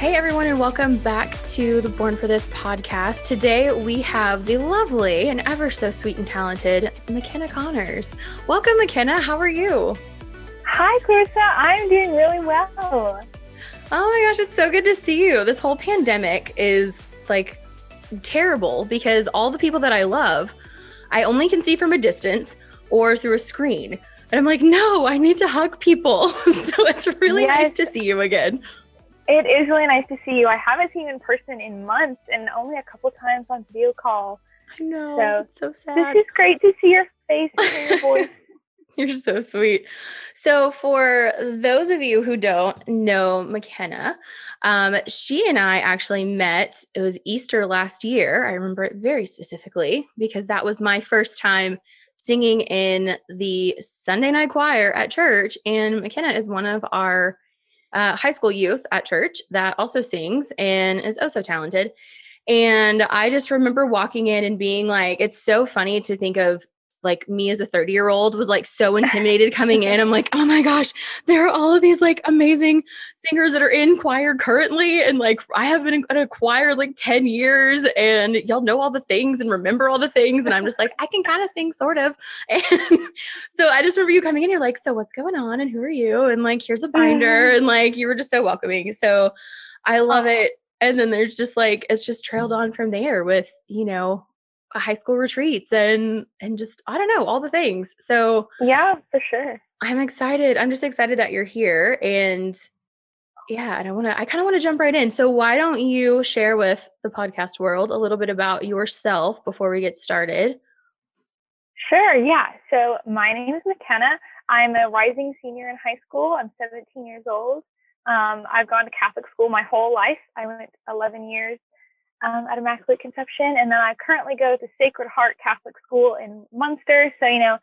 Hey, everyone, and welcome back to the Born for This podcast. Today, we have the lovely and ever so sweet and talented McKenna Connors. Welcome, McKenna. How are you? Hi, Clarissa. I'm doing really well. Oh my gosh, it's so good to see you. This whole pandemic is like terrible because all the people that I love, I only can see from a distance or through a screen. And I'm like, no, I need to hug people. so it's really yes. nice to see you again. It is really nice to see you. I haven't seen you in person in months and only a couple times on video call. I know. So, it's so sad. This is great to see your face and your voice. You're so sweet. So, for those of you who don't know McKenna, um, she and I actually met. It was Easter last year. I remember it very specifically because that was my first time singing in the Sunday night choir at church. And McKenna is one of our uh, high school youth at church that also sings and is also talented. And I just remember walking in and being like, it's so funny to think of like me as a 30 year old was like so intimidated coming in. I'm like, oh my gosh, there are all of these like amazing singers that are in choir currently. And like, I have been in a choir like 10 years and y'all know all the things and remember all the things. And I'm just like, I can kind of sing sort of. And so I just remember you coming in, you're like, so what's going on? And who are you? And like, here's a binder. Mm-hmm. And like, you were just so welcoming. So I love it. And then there's just like, it's just trailed on from there with, you know, high school retreats and and just I don't know all the things. So yeah, for sure. I'm excited. I'm just excited that you're here and yeah, and I want to I kind of want to jump right in. So why don't you share with the podcast world a little bit about yourself before we get started? Sure, yeah. So my name is McKenna. I'm a rising senior in high school. I'm 17 years old. Um, I've gone to Catholic school my whole life. I went 11 years um, at Immaculate Conception. And then I currently go to Sacred Heart Catholic School in Munster. So, you know,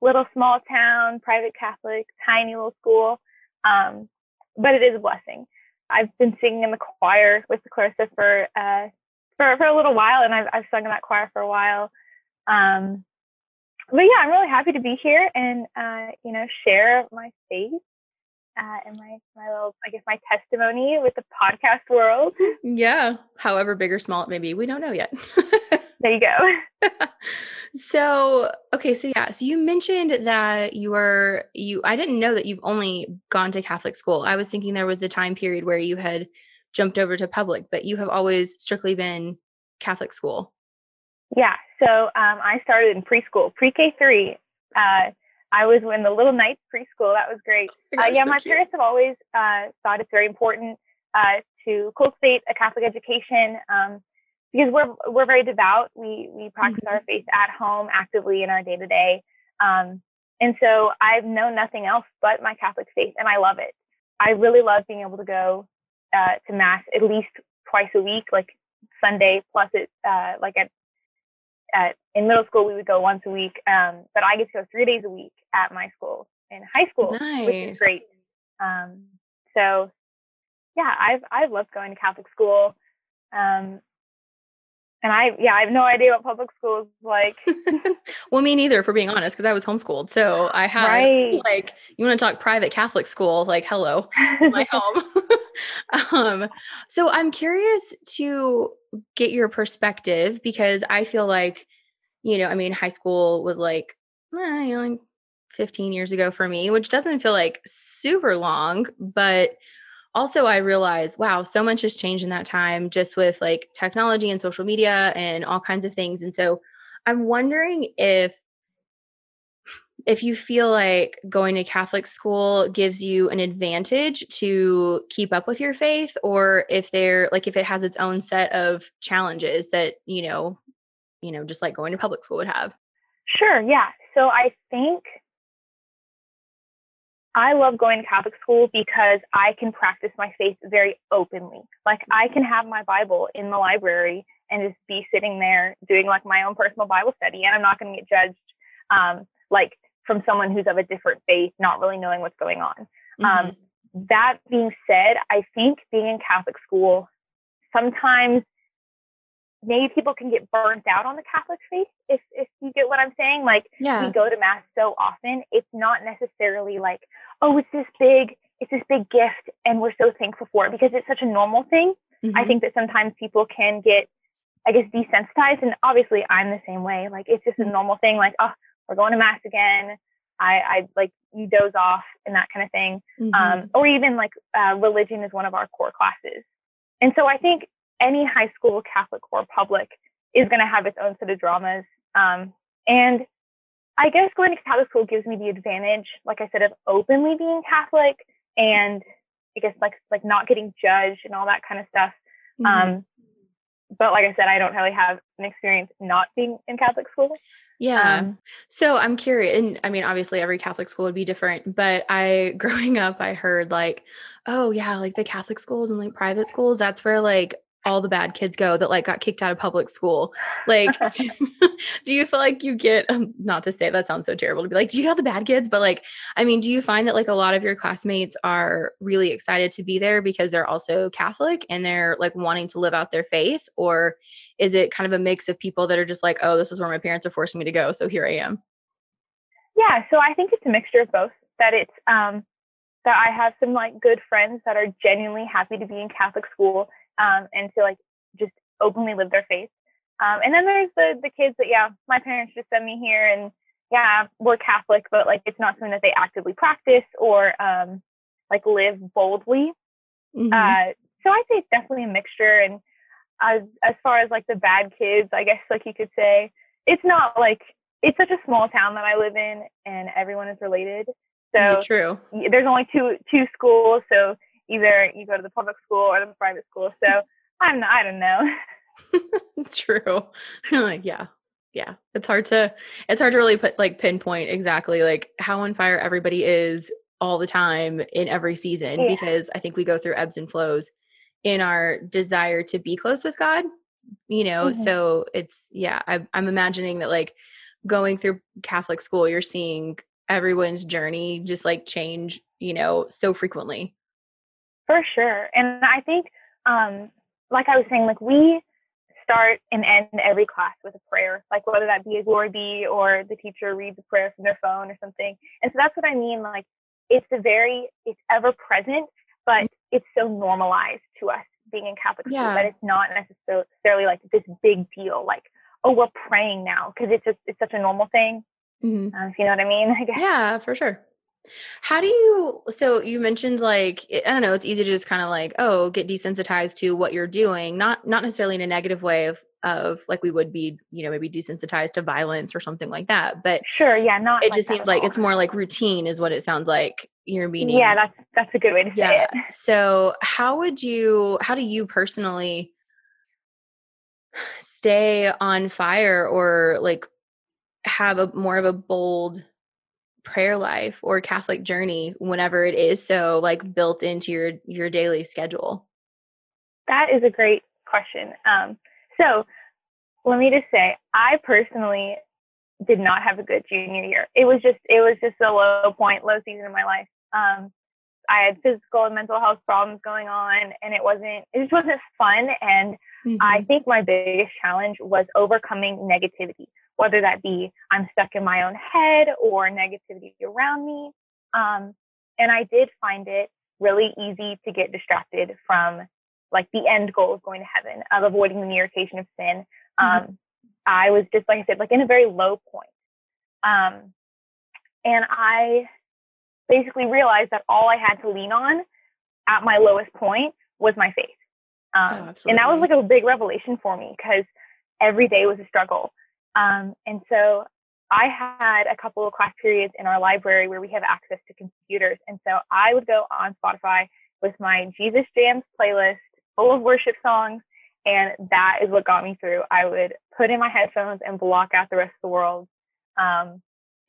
little small town, private Catholic, tiny little school. Um, but it is a blessing. I've been singing in the choir with the Clarissa for, uh, for, for a little while, and I've, I've sung in that choir for a while. Um, but yeah, I'm really happy to be here and, uh, you know, share my faith uh, and my my little I guess my testimony with the podcast world. Yeah, however big or small it may be, we don't know yet. there you go. so okay, so yeah, so you mentioned that you were you. I didn't know that you've only gone to Catholic school. I was thinking there was a time period where you had jumped over to public, but you have always strictly been Catholic school. Yeah, so um, I started in preschool, pre K three. Uh, I was in the Little Knights preschool. That was great. Uh, yeah, so my cute. parents have always uh, thought it's very important uh, to cultivate a Catholic education um, because we're we're very devout. We we practice mm-hmm. our faith at home actively in our day to day, and so I've known nothing else but my Catholic faith, and I love it. I really love being able to go uh, to mass at least twice a week, like Sunday plus it uh, like at at in middle school we would go once a week um, but i get to go three days a week at my school in high school nice. which is great um, so yeah i've i've loved going to catholic school um, and I, yeah, I have no idea what public school is like. well, me neither, for being honest, because I was homeschooled. So I had right. like, you want to talk private Catholic school? Like, hello, my home. um, so I'm curious to get your perspective because I feel like, you know, I mean, high school was like, eh, you know, like 15 years ago for me, which doesn't feel like super long, but also I realized, wow, so much has changed in that time just with like technology and social media and all kinds of things. And so I'm wondering if if you feel like going to Catholic school gives you an advantage to keep up with your faith or if they're like if it has its own set of challenges that, you know, you know, just like going to public school would have. Sure, yeah. So I think I love going to Catholic school because I can practice my faith very openly. Like I can have my Bible in the library and just be sitting there doing like my own personal Bible study, and I'm not going to get judged um, like from someone who's of a different faith, not really knowing what's going on. Mm-hmm. Um, that being said, I think being in Catholic school sometimes maybe people can get burnt out on the Catholic faith if if you get what I'm saying. Like yeah. we go to mass so often, it's not necessarily like, oh, it's this big it's this big gift and we're so thankful for it because it's such a normal thing. Mm-hmm. I think that sometimes people can get, I guess, desensitized. And obviously, I'm the same way. Like, it's just a mm-hmm. normal thing. Like, oh, we're going to mass again. I, I like you doze off and that kind of thing. Mm-hmm. Um, or even like uh, religion is one of our core classes. And so I think any high school, Catholic or public, is going to have its own set of dramas. Um, and I guess going to Catholic school gives me the advantage, like I said, of openly being Catholic and I guess like like not getting judged and all that kind of stuff. Mm-hmm. Um, but like I said, I don't really have an experience not being in Catholic school. Yeah. Um, so I'm curious, and I mean, obviously, every Catholic school would be different. But I, growing up, I heard like, oh yeah, like the Catholic schools and like private schools, that's where like all the bad kids go that like got kicked out of public school. Like do, do, you feel like you get um, not to say that sounds so terrible to be like do you get all the bad kids? But like i mean do you find that like a lot of your classmates are really excited to be there because they're also catholic and they're like wanting to live out their faith? Or is it kind of a mix of people that are just like oh this is where my parents are forcing me to go so here i am. Yeah so i think it's a mixture of both that it's um that i have some like good friends that are genuinely happy to be in catholic school um, and to like just openly live their faith. Um, and then there's the the kids that yeah, my parents just sent me here, and yeah, we're Catholic, but like it's not something that they actively practice or um, like live boldly. Mm-hmm. Uh, so I'd say it's definitely a mixture. And as as far as like the bad kids, I guess like you could say, it's not like it's such a small town that I live in, and everyone is related. So true. There's only two two schools, so either you go to the public school or the private school. So I'm not, I don't know. True. like, yeah. Yeah. It's hard to it's hard to really put like pinpoint exactly like how on fire everybody is all the time in every season yeah. because I think we go through ebbs and flows in our desire to be close with God, you know. Mm-hmm. So it's yeah, I, I'm imagining that like going through Catholic school, you're seeing everyone's journey just like change, you know, so frequently. For sure. And I think, um, like I was saying, like we start and end every class with a prayer, like whether that be a glory be or the teacher reads a prayer from their phone or something. And so that's what I mean. Like it's a very, it's ever present, but it's so normalized to us being in Catholic yeah. school that it's not necessarily like this big deal. Like, oh, we're praying now because it's just, it's such a normal thing. Mm-hmm. Uh, if you know what I mean? I guess. Yeah, for sure. How do you so you mentioned like I don't know, it's easy to just kind of like, oh, get desensitized to what you're doing, not not necessarily in a negative way of of like we would be, you know, maybe desensitized to violence or something like that. But sure, yeah, not it like just seems like it's more like routine is what it sounds like you're meaning. Yeah, that's that's a good way to say yeah. it. So how would you how do you personally stay on fire or like have a more of a bold prayer life or catholic journey whenever it is so like built into your your daily schedule? That is a great question. Um, so let me just say i personally did not have a good junior year. It was just it was just a low point low season in my life. Um, i had physical and mental health problems going on and it wasn't it just wasn't fun and mm-hmm. i think my biggest challenge was overcoming negativity whether that be I'm stuck in my own head or negativity around me. Um, and I did find it really easy to get distracted from like the end goal of going to heaven, of avoiding the irritation of sin. Mm-hmm. Um, mm-hmm. I was just, like I said, like in a very low point. Um, and I basically realized that all I had to lean on at my lowest point was my faith. Um, oh, and that was like a big revelation for me because every day was a struggle. Um, and so I had a couple of class periods in our library where we have access to computers. And so I would go on Spotify with my Jesus Jams playlist full of worship songs. And that is what got me through. I would put in my headphones and block out the rest of the world. Um,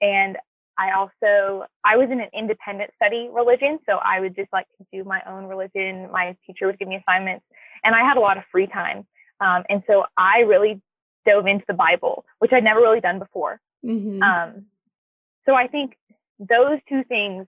and I also, I was in an independent study religion. So I would just like to do my own religion. My teacher would give me assignments and I had a lot of free time. Um, and so I really dove into the Bible, which I'd never really done before. Mm-hmm. Um, so I think those two things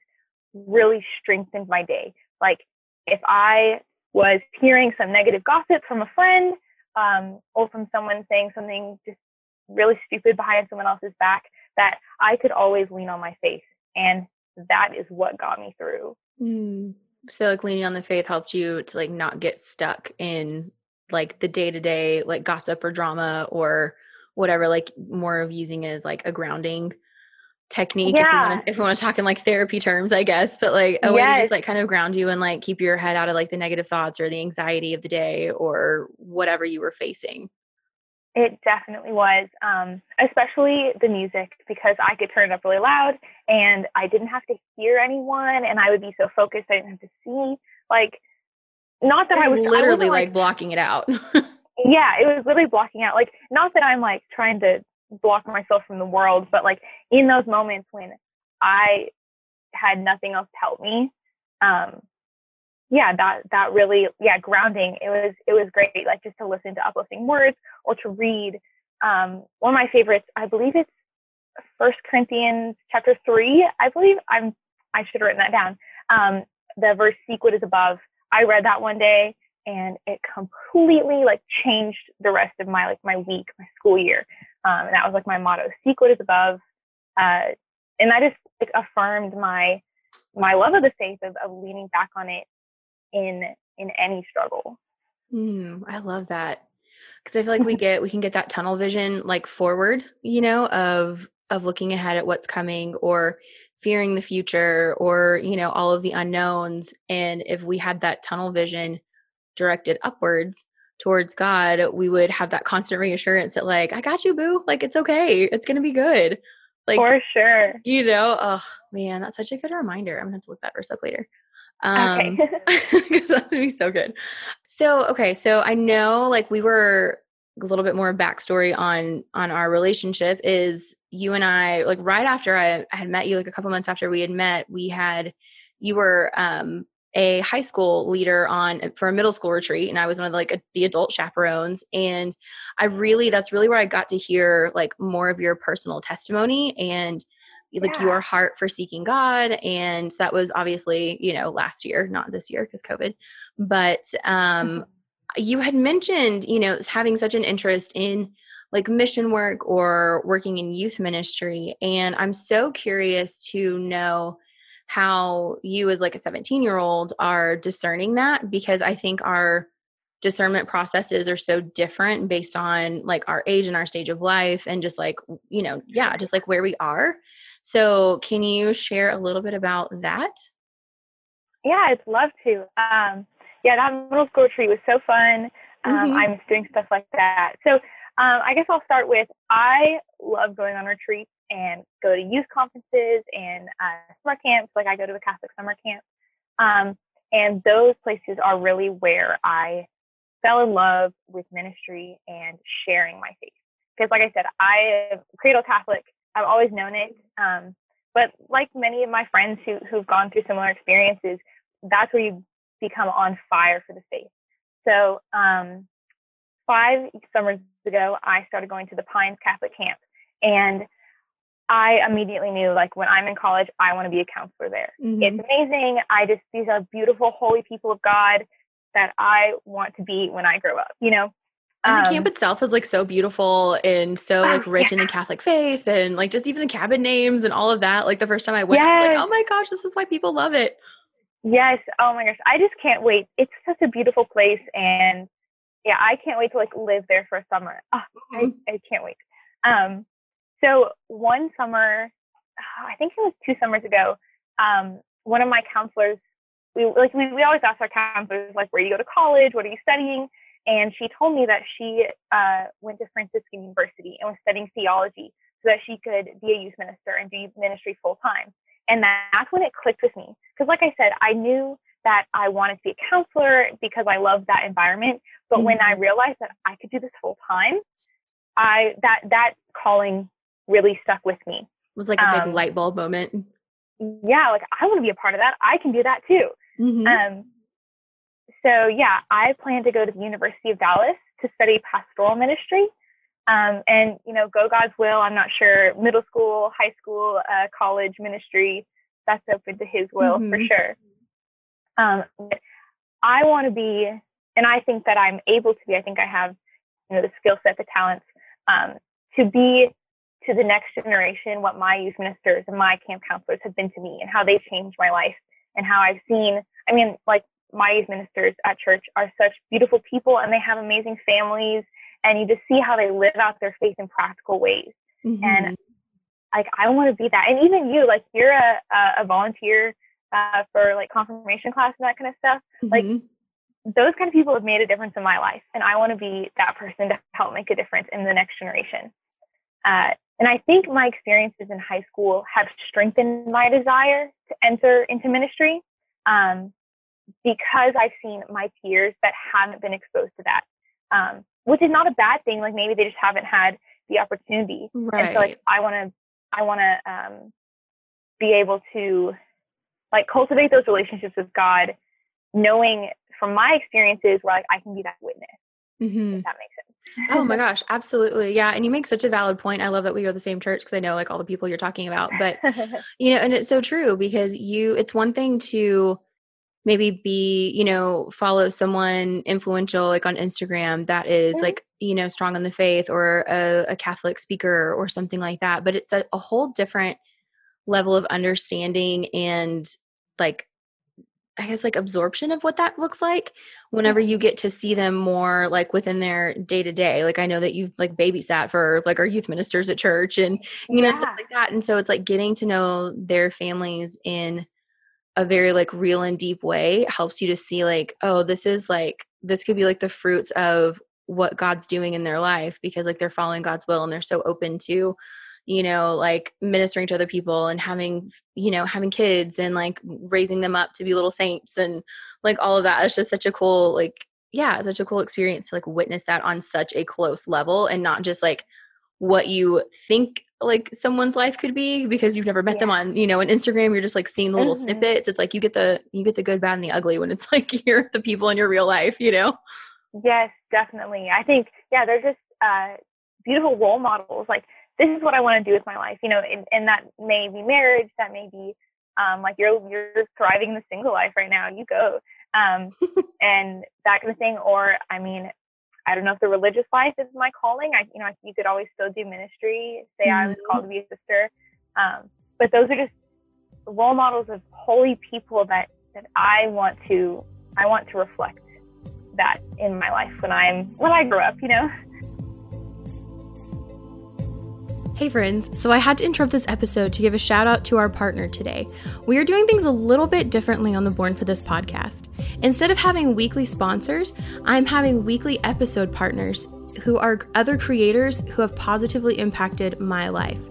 really strengthened my day. Like if I was hearing some negative gossip from a friend um, or from someone saying something just really stupid behind someone else's back, that I could always lean on my faith. And that is what got me through Mm. So like leaning on the faith helped you to like not get stuck in like the day to day like gossip or drama or whatever, like more of using as like a grounding technique yeah. if we want to talk in like therapy terms, I guess. But like a yes. way to just like kind of ground you and like keep your head out of like the negative thoughts or the anxiety of the day or whatever you were facing. It definitely was, um, especially the music because I could turn it up really loud and I didn't have to hear anyone and I would be so focused I didn't have to see. Like, not that You're I was literally I like, like blocking it out. yeah, it was literally blocking out. Like, not that I'm like trying to block myself from the world, but like in those moments when I had nothing else to help me, um, yeah, that that really yeah grounding. It was it was great, like just to listen to uplifting words or to read. Um, one of my favorites, I believe it's First Corinthians chapter three. I believe I'm I should have written that down. Um, the verse "Seek what is above." I read that one day, and it completely like changed the rest of my like my week, my school year. Um, and that was like my motto: "Seek what is above." Uh, and that just like affirmed my my love of the faith of, of leaning back on it in in any struggle. Mm, I love that because I feel like we get we can get that tunnel vision like forward, you know, of of looking ahead at what's coming or fearing the future or you know all of the unknowns and if we had that tunnel vision directed upwards towards God, we would have that constant reassurance that like I got you boo, like it's okay. It's to be good. Like For sure. You know, oh man, that's such a good reminder. I'm to have to look that verse up later. Um, okay. because that's gonna be so good. So, okay, so I know like we were a little bit more backstory on on our relationship is you and I like right after I, I had met you like a couple months after we had met we had you were um a high school leader on for a middle school retreat and i was one of the, like a, the adult chaperones and i really that's really where i got to hear like more of your personal testimony and like yeah. your heart for seeking God. And that was obviously, you know, last year, not this year because COVID. But um, mm-hmm. you had mentioned, you know, having such an interest in like mission work or working in youth ministry. And I'm so curious to know how you, as like a 17 year old, are discerning that because I think our discernment processes are so different based on like our age and our stage of life and just like you know yeah just like where we are. So can you share a little bit about that? Yeah i'd love to. Um yeah that middle school retreat was so fun. Um, mm-hmm. i'm doing stuff like that. So um, i guess i'll start with i love going on retreats and go to youth conferences and uh, summer camps. Like i go to the catholic summer camp. Um, and those places are really where I fell in love with ministry and sharing my faith. Because, like I said, I am cradle Catholic. I've always known it. Um, but like many of my friends who who've gone through similar experiences, that's where you become on fire for the faith. So, um, five summers ago, I started going to the Pines Catholic Camp, and I immediately knew like when I'm in college, I want to be a counselor there. Mm-hmm. It's amazing. I just these are beautiful, holy people of God that I want to be when I grow up, you know? And the camp um itself is like so beautiful and so like rich yeah. in the Catholic faith and like just even the cabin names and all of that. Like the first time I went, yes. I was like, oh my gosh, this is why people love it. Yes. Oh my gosh. I just can't wait. It's such a beautiful place and yeah, I can't wait to like live there for a summer. Oh, mm-hmm. I, I can't wait. Um, so one summer, I think it was two summers ago, um, one of my counselors we like we, we always ask our counselors like where do you go to college what are you studying and she told me that she uh, went to franciscan university and was studying theology so that she could be a youth minister and do ministry full time and that's when it clicked with me because like i said i knew that i wanted to be a counselor because i loved that environment but mm-hmm. when i mm-hmm. realized that i could do this full time i that that calling really stuck with me it was like a big um, light bulb moment yeah, like I want to be a part of that. I can do that too. Mm-hmm. Um, so yeah, I plan to go to the University of Dallas to study pastoral ministry. Um, and you know, go God's will. I'm not sure middle school, high school, uh, college ministry. That's open to His will mm-hmm. for sure. Um, I want to be, and I think that I'm able to be. I think I have, you know, the skill set, the talents um, to be to the next generation what my youth ministers and my camp counselors have been to me and how they changed my life and how I've seen, I mean, like my youth ministers at church are such beautiful people and they have amazing families and you just see how they live out their faith in practical ways. Mm-hmm. And like, I want to be that. And even you, like, you're a, a volunteer uh, for like confirmation class and that kind of stuff. Mm-hmm. Like, those kind of people have made a difference in my life. And I want to be that person to help make a difference in the next generation. Uh, and I think my experiences in high school have strengthened my desire to enter into ministry um, because I've seen my peers that haven't been exposed to that, um, which is not a bad thing. Like maybe they just haven't had the opportunity. Right. And so like I want to, I want to um, be able to like cultivate those relationships with God, knowing from my experiences where like I can be that witness. Mm-hmm. If that makes sense. Oh my gosh, absolutely. Yeah. And you make such a valid point. I love that we go to the same church because I know like all the people you're talking about. But you know, and it's so true because you it's one thing to maybe be, you know, follow someone influential like on Instagram that is mm-hmm. like, you know, strong in the faith or a, a Catholic speaker or something like that. But it's a, a whole different level of understanding and like I guess like absorption of what that looks like whenever you get to see them more like within their day to day. Like I know that you've like babysat for like our youth ministers at church and you know stuff like that. And so it's like getting to know their families in a very like real and deep way helps you to see like, oh, this is like this could be like the fruits of what God's doing in their life because like they're following God's will and they're so open to you know like ministering to other people and having you know having kids and like raising them up to be little saints and like all of that it's just such a cool like yeah such a cool experience to like witness that on such a close level and not just like what you think like someone's life could be because you've never met yeah. them on you know on instagram. You're just like seeing the little mm-hmm. snippets. It's like you get the you get the good bad and the ugly when it's like you're the people in your real life you know? Yes definitely. I think yeah they're just uh beautiful role models. Like this is what I want to do with my life, you know, and, and that may be marriage, that may be um, like you're you're thriving the single life right now, you go, um, and that kind of thing. Or I mean, I don't know if the religious life is my calling. I you know you could always still do ministry. Say mm-hmm. I was called to be a sister, um, but those are just role models of holy people that that I want to I want to reflect that in my life when I'm when I grow up, you know. Hey friends, so I had to interrupt this episode to give a shout out to our partner today. We are doing things a little bit differently on the Born for This podcast. Instead of having weekly sponsors, I'm having weekly episode partners who are other creators who have positively impacted my life.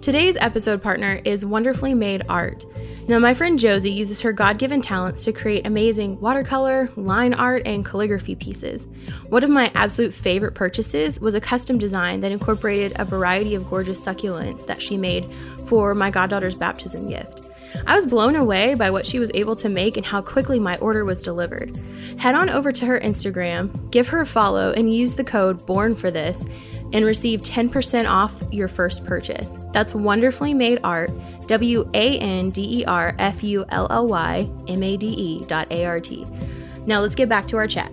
Today's episode partner is Wonderfully Made Art. Now, my friend Josie uses her God given talents to create amazing watercolor, line art, and calligraphy pieces. One of my absolute favorite purchases was a custom design that incorporated a variety of gorgeous succulents that she made for my goddaughter's baptism gift. I was blown away by what she was able to make and how quickly my order was delivered. Head on over to her Instagram, give her a follow, and use the code BORN for this and receive 10% off your first purchase. That's Wonderfully Made Art, W A N D E R F U L L Y M A D E dot A R T. Now let's get back to our chat.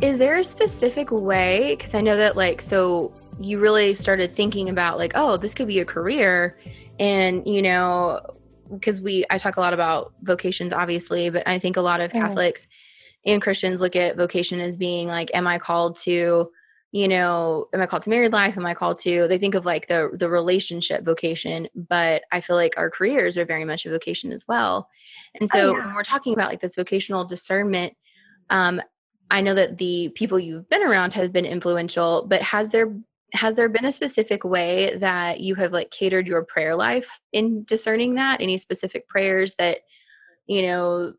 Is there a specific way? Because I know that, like, so you really started thinking about, like, oh, this could be a career. And, you know, because we, I talk a lot about vocations, obviously, but I think a lot of Catholics and Christians look at vocation as being like, am I called to, you know, am I called to married life? Am I called to? They think of like the the relationship vocation, but I feel like our careers are very much a vocation as well. And oh, so oh, yeah. when we're talking about like this vocational discernment, um, I know that the people you've been around have been influential, but has there has there been a specific way that you have like catered your prayer life in discerning that? Any specific prayers that you know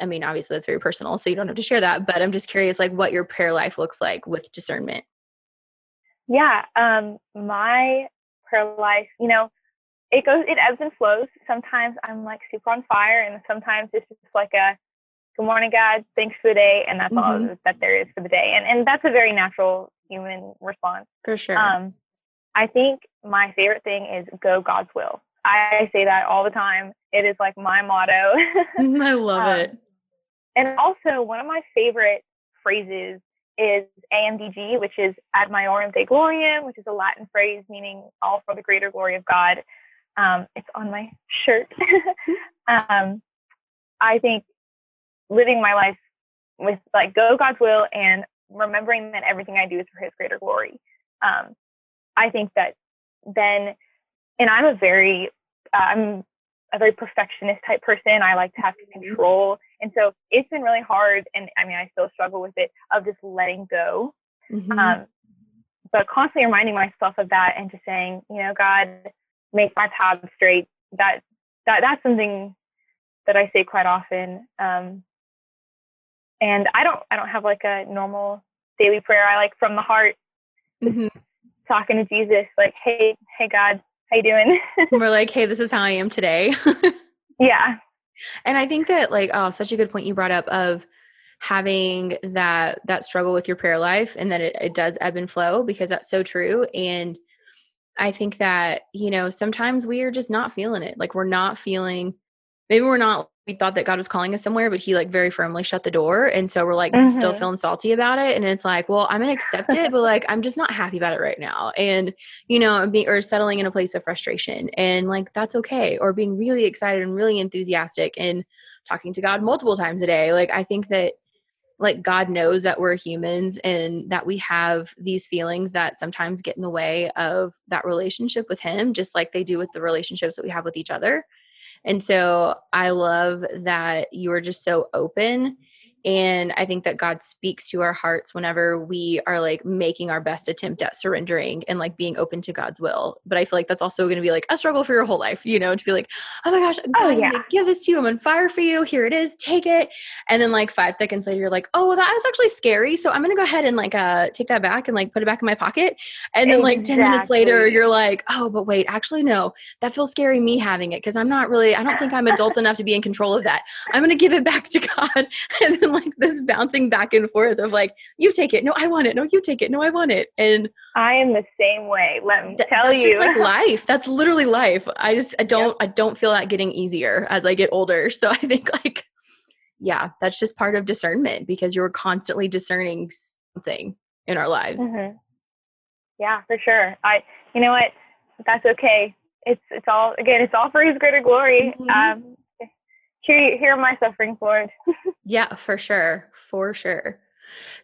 I mean, obviously that's very personal, so you don't have to share that, but I'm just curious like what your prayer life looks like with discernment. Yeah, um my prayer life, you know, it goes it ebbs and flows. Sometimes I'm like super on fire and sometimes it's just like a good morning God, thanks for the day and that's mm-hmm. all that there is for the day. And and that's a very natural human response. For sure. Um I think my favorite thing is go God's will. I say that all the time. It is like my motto. I love um, it. And also, one of my favorite phrases is AMDG, which is ad maiorem Dei gloriam, which is a Latin phrase meaning all for the greater glory of God. Um, it's on my shirt. um, I think living my life with like go God's will and remembering that everything I do is for His greater glory. Um, I think that then, and I'm a very, uh, I'm a very perfectionist type person. I like to have mm-hmm. control, and so it's been really hard. And I mean, I still struggle with it of just letting go. Mm-hmm. Um, but constantly reminding myself of that and just saying, you know, God, make my path straight. That that that's something that I say quite often. Um, and I don't I don't have like a normal daily prayer. I like from the heart, mm-hmm. talking to Jesus, like, hey, hey God, how you doing? We're like, hey, this is how I am today. yeah. And I think that like, oh, such a good point you brought up of having that that struggle with your prayer life and that it, it does ebb and flow because that's so true. And I think that, you know, sometimes we are just not feeling it. Like we're not feeling maybe we're not we thought that God was calling us somewhere, but he like very firmly shut the door. And so we're like mm-hmm. still feeling salty about it. And it's like, well, I'm gonna accept it, but like I'm just not happy about it right now. And you know, being or settling in a place of frustration. And like that's okay. Or being really excited and really enthusiastic and talking to God multiple times a day. Like I think that like God knows that we're humans and that we have these feelings that sometimes get in the way of that relationship with him, just like they do with the relationships that we have with each other. And so I love that you are just so open and I think that God speaks to our hearts whenever we are like making our best attempt at surrendering and like being open to God's will. But I feel like that's also going to be like a struggle for your whole life, you know, to be like, oh my gosh, God, oh, yeah. I'm give this to you. I'm on fire for you. Here it is. Take it. And then like five seconds later, you're like, oh, well, that was actually scary. So I'm going to go ahead and like uh, take that back and like put it back in my pocket. And then exactly. like 10 minutes later, you're like, oh, but wait, actually, no, that feels scary me having it because I'm not really, I don't think I'm adult enough to be in control of that. I'm going to give it back to God. And then like this bouncing back and forth of like, you take it, no, I want it, no, you take it, no, I want it. And I am the same way. Let me th- tell that's you. Just like life. That's literally life. I just I don't yep. I don't feel that getting easier as I get older. So I think like yeah, that's just part of discernment because you're constantly discerning something in our lives. Mm-hmm. Yeah, for sure. I you know what? That's okay. It's it's all again, it's all for his greater glory. Mm-hmm. Um hear hear my suffering, Lord. yeah, for sure, for sure.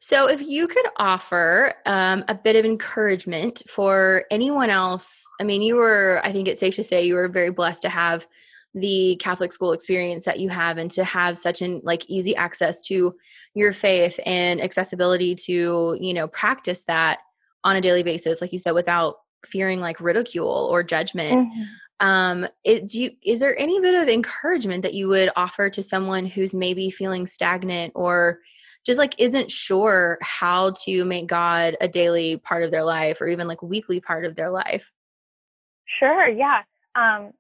So, if you could offer um, a bit of encouragement for anyone else, I mean, you were, I think it's safe to say, you were very blessed to have the Catholic school experience that you have and to have such an like easy access to your faith and accessibility to, you know, practice that on a daily basis, like you said, without fearing like ridicule or judgment. Mm-hmm um it, do you is there any bit of encouragement that you would offer to someone who's maybe feeling stagnant or just like isn't sure how to make god a daily part of their life or even like weekly part of their life sure yeah um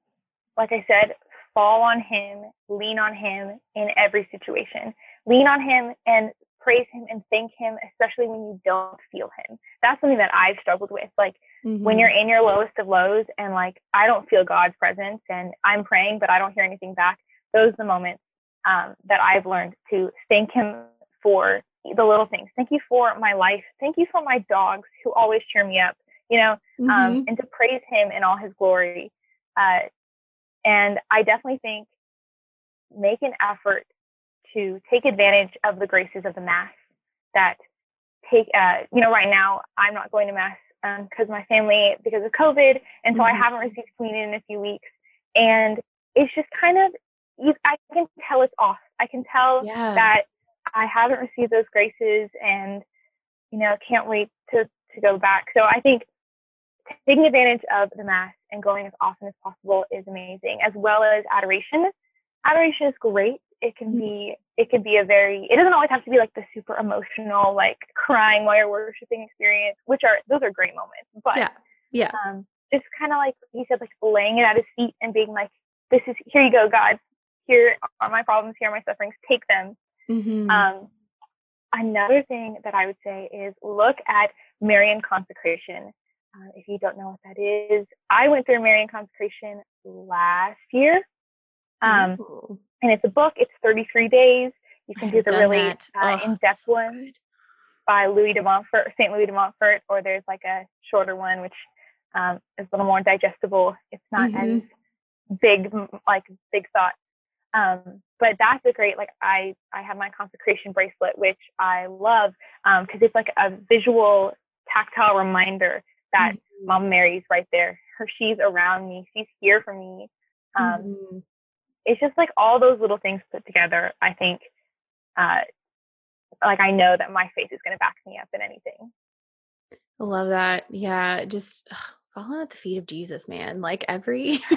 like i said fall on him lean on him in every situation lean on him and praise him and thank him, especially when you don't feel him. That's something that I've struggled with. Like mm-hmm. when you're in your lowest of lows and like I don't feel God's presence and I'm praying, but I don't hear anything back. Those are the moments um, that I've learned to thank him for the little things. Thank you for my life. Thank you for my dogs who always cheer me up, you know, um, mm-hmm. um, and to praise him in all his glory. Uh, and I definitely think make an effort to take advantage of the graces of the Mass that take, uh, you know, right now I'm not going to Mass because um, my family, because of COVID, and so mm-hmm. I haven't received communion in a few weeks. And it's just kind of, you, I can tell it's off. I can tell yeah. that I haven't received those graces and, you know, can't wait to, to go back. So I think taking advantage of the Mass and going as often as possible is amazing, as well as adoration. Adoration is great it can mm-hmm. be it can be a very it doesn't always have to be like the super emotional like crying while you're worshiping experience which are those are great moments but yeah yeah. um just kind of like he said like laying it at his feet and being like this is here you go god. Here are my problems here are my sufferings. Take them. Mm-hmm. um another thing that i would say is look at marian consecration. Uh, if you don't know what that is i went through marian consecration last year. Um, and it's a book. It's 33 days. You can do the really uh, oh, in-depth so one good. by Louis de Montfort, Saint Louis de Montfort, or there's like a shorter one which um, is a little more digestible. It's not mm-hmm. as big like big thoughts. Um, but that's a great like I I have my consecration bracelet which I love because um, it's like a visual tactile reminder that mm-hmm. Mom Mary's right there. Her she's around me. She's here for me. Um, mm-hmm. It's just like all those little things put together. I think, uh, like I know that my faith is going to back me up in anything. I love that. Yeah, just ugh, falling at the feet of Jesus, man. Like every,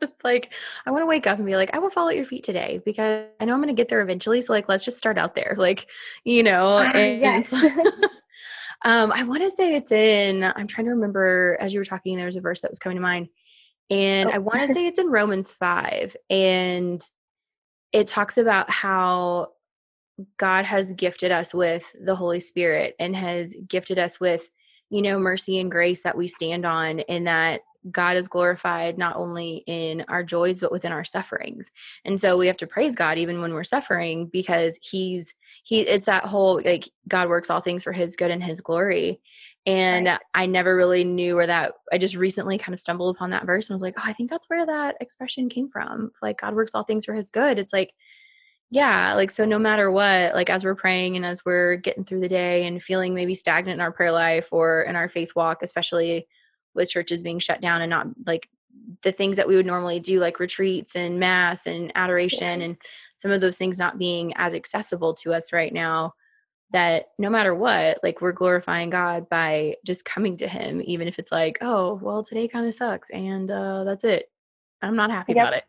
it's like I want to wake up and be like, I will fall at your feet today because I know I'm going to get there eventually. So like, let's just start out there, like you know. Uh, and yes. um, I want to say it's in. I'm trying to remember. As you were talking, there was a verse that was coming to mind, and oh. I want to say it's in Romans five, and it talks about how God has gifted us with the Holy Spirit and has gifted us with you know, mercy and grace that we stand on, and that God is glorified not only in our joys, but within our sufferings. And so we have to praise God even when we're suffering because He's, He, it's that whole like God works all things for His good and His glory. And right. I never really knew where that, I just recently kind of stumbled upon that verse and was like, oh, I think that's where that expression came from. Like, God works all things for His good. It's like, yeah like so no matter what like as we're praying and as we're getting through the day and feeling maybe stagnant in our prayer life or in our faith walk especially with churches being shut down and not like the things that we would normally do like retreats and mass and adoration and some of those things not being as accessible to us right now that no matter what like we're glorifying god by just coming to him even if it's like oh well today kind of sucks and uh that's it i'm not happy yep. about it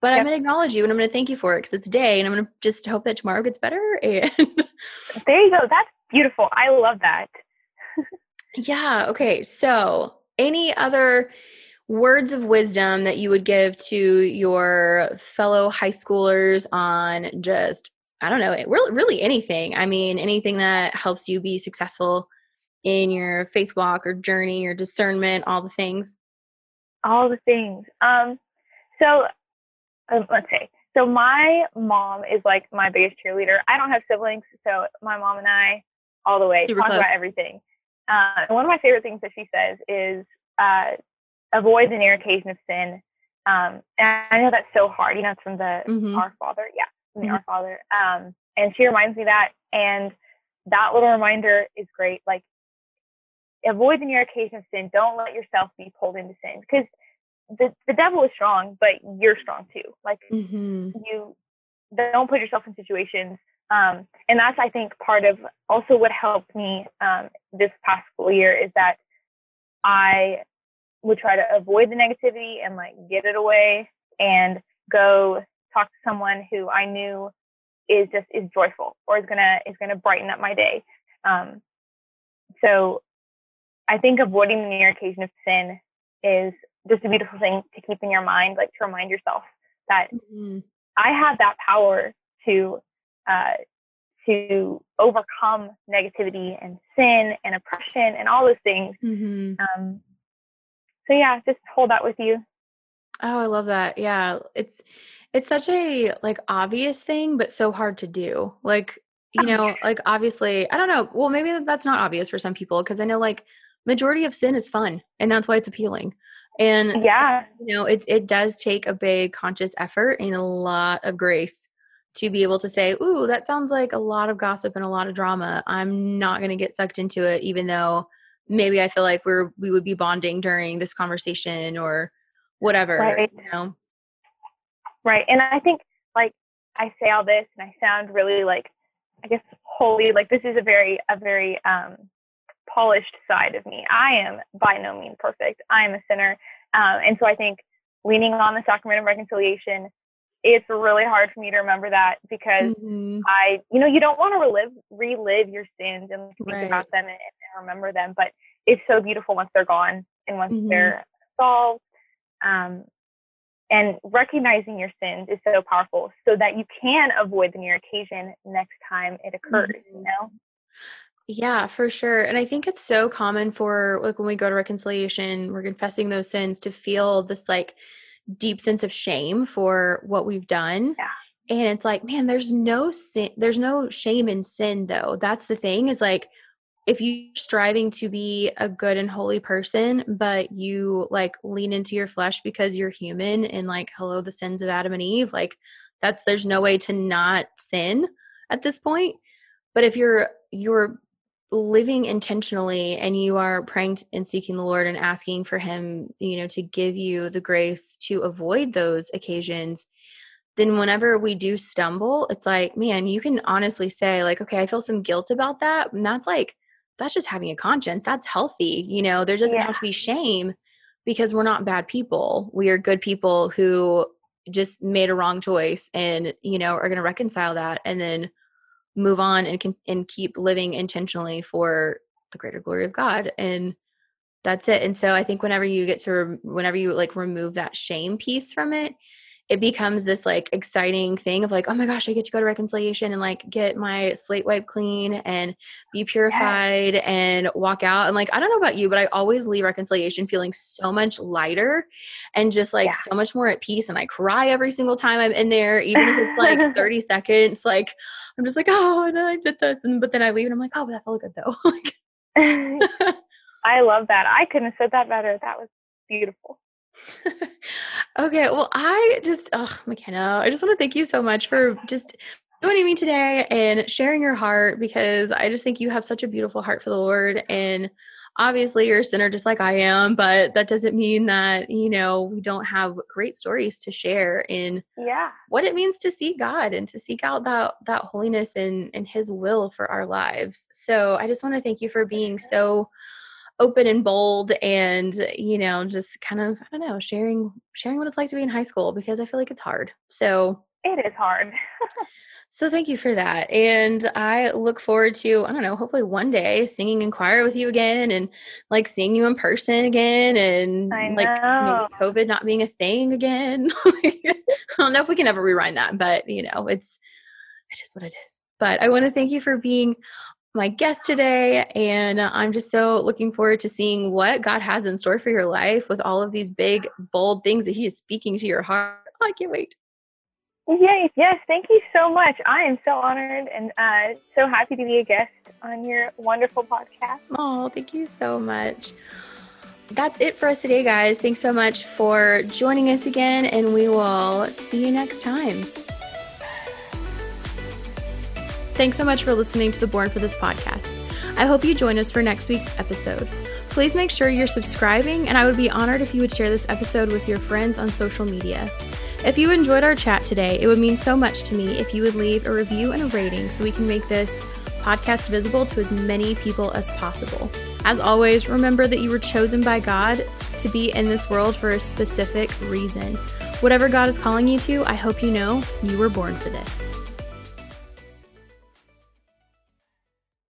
but yep. I'm going to acknowledge you and I'm going to thank you for it because it's a day and I'm going to just hope that tomorrow gets better. And there you go. That's beautiful. I love that. yeah. Okay. So, any other words of wisdom that you would give to your fellow high schoolers on just, I don't know, really, really anything? I mean, anything that helps you be successful in your faith walk or journey or discernment, all the things? All the things. Um, so um, let's say so my mom is like my biggest cheerleader i don't have siblings so my mom and i all the way Super talk close. about everything uh, and one of my favorite things that she says is uh, avoid the near occasion of sin um, and i know that's so hard you know it's from the mm-hmm. our father yeah mm-hmm. our father um, and she reminds me that and that little reminder is great like avoid the near occasion of sin don't let yourself be pulled into sin because the, the devil is strong, but you're strong too. Like mm-hmm. you don't put yourself in situations. Um, and that's, I think, part of also what helped me um, this past school year is that I would try to avoid the negativity and like get it away and go talk to someone who I knew is just is joyful or is gonna is gonna brighten up my day. Um, so I think avoiding the near occasion of sin is just a beautiful thing to keep in your mind, like to remind yourself that mm-hmm. I have that power to uh, to overcome negativity and sin and oppression and all those things. Mm-hmm. Um, so yeah, just hold that with you. Oh, I love that. Yeah, it's it's such a like obvious thing, but so hard to do. Like you oh, know, like obviously, I don't know. Well, maybe that's not obvious for some people because I know like majority of sin is fun, and that's why it's appealing. And yeah, so, you know, it it does take a big conscious effort and a lot of grace to be able to say, "Ooh, that sounds like a lot of gossip and a lot of drama. I'm not going to get sucked into it even though maybe I feel like we're we would be bonding during this conversation or whatever, right. you know." Right. And I think like I say all this and I sound really like I guess holy like this is a very a very um polished side of me. I am by no means perfect. I am a sinner. Um, and so I think leaning on the sacrament of reconciliation, it's really hard for me to remember that because mm-hmm. I, you know, you don't want to relive, relive your sins and think right. about them and, and, remember them, but it's so beautiful once they're gone and once mm-hmm. they're solved. Um, and recognizing your sins is so powerful so that you can avoid the near occasion next time it occurs, mm-hmm. you know? Yeah, for sure. And I think it's so common for like when we go to reconciliation, we're confessing those sins to feel this like deep sense of shame for what we've done. Yeah. And it's like, man, there's no sin, there's no shame in sin though. That's the thing is like if you're striving to be a good and holy person, but you like lean into your flesh because you're human and like, hello, the sins of Adam and Eve, like that's there's no way to not sin at this point. But if you're you're living intentionally and you are praying and seeking the Lord and asking for him, you know, to give you the grace to avoid those occasions, then whenever we do stumble, it's like, man, you can honestly say like, okay, I feel some guilt about that. And that's like that's just having a conscience. That's healthy. You know, there doesn't yeah. have to be shame because we're not bad people. We are good people who just made a wrong choice and, you know, are going to reconcile that and then move on and can and keep living intentionally for the greater glory of God. And that's it. And so I think whenever you get to whenever you like remove that shame piece from it, it becomes this like exciting thing of like, oh my gosh, I get to go to reconciliation and like get my slate wipe clean and be purified and walk out. And like, I don't know about you, but I always leave reconciliation feeling so much lighter and just like yeah. so much more at peace. And I cry every single time I'm in there, even if it's like 30 seconds. Like, I'm just like, oh, and I did this. And but then I leave and I'm like, oh, but that felt good though. I love that. I couldn't have said that better. That was beautiful. okay. Well, I just, oh, McKenna, I just want to thank you so much for just joining me today and sharing your heart because I just think you have such a beautiful heart for the Lord. And obviously, you're a sinner just like I am, but that doesn't mean that, you know, we don't have great stories to share in yeah. what it means to see God and to seek out that, that holiness and, and His will for our lives. So I just want to thank you for being so open and bold and you know just kind of i don't know sharing sharing what it's like to be in high school because i feel like it's hard. So it is hard. So thank you for that. And i look forward to i don't know hopefully one day singing in choir with you again and like seeing you in person again and like maybe covid not being a thing again. I don't know if we can ever rewind that but you know it's it is what it is. But i want to thank you for being my guest today. And I'm just so looking forward to seeing what God has in store for your life with all of these big, bold things that He is speaking to your heart. Oh, I can't wait. Yay. Yes. Thank you so much. I am so honored and uh, so happy to be a guest on your wonderful podcast. Oh, thank you so much. That's it for us today, guys. Thanks so much for joining us again, and we will see you next time. Thanks so much for listening to the Born for This podcast. I hope you join us for next week's episode. Please make sure you're subscribing, and I would be honored if you would share this episode with your friends on social media. If you enjoyed our chat today, it would mean so much to me if you would leave a review and a rating so we can make this podcast visible to as many people as possible. As always, remember that you were chosen by God to be in this world for a specific reason. Whatever God is calling you to, I hope you know you were born for this.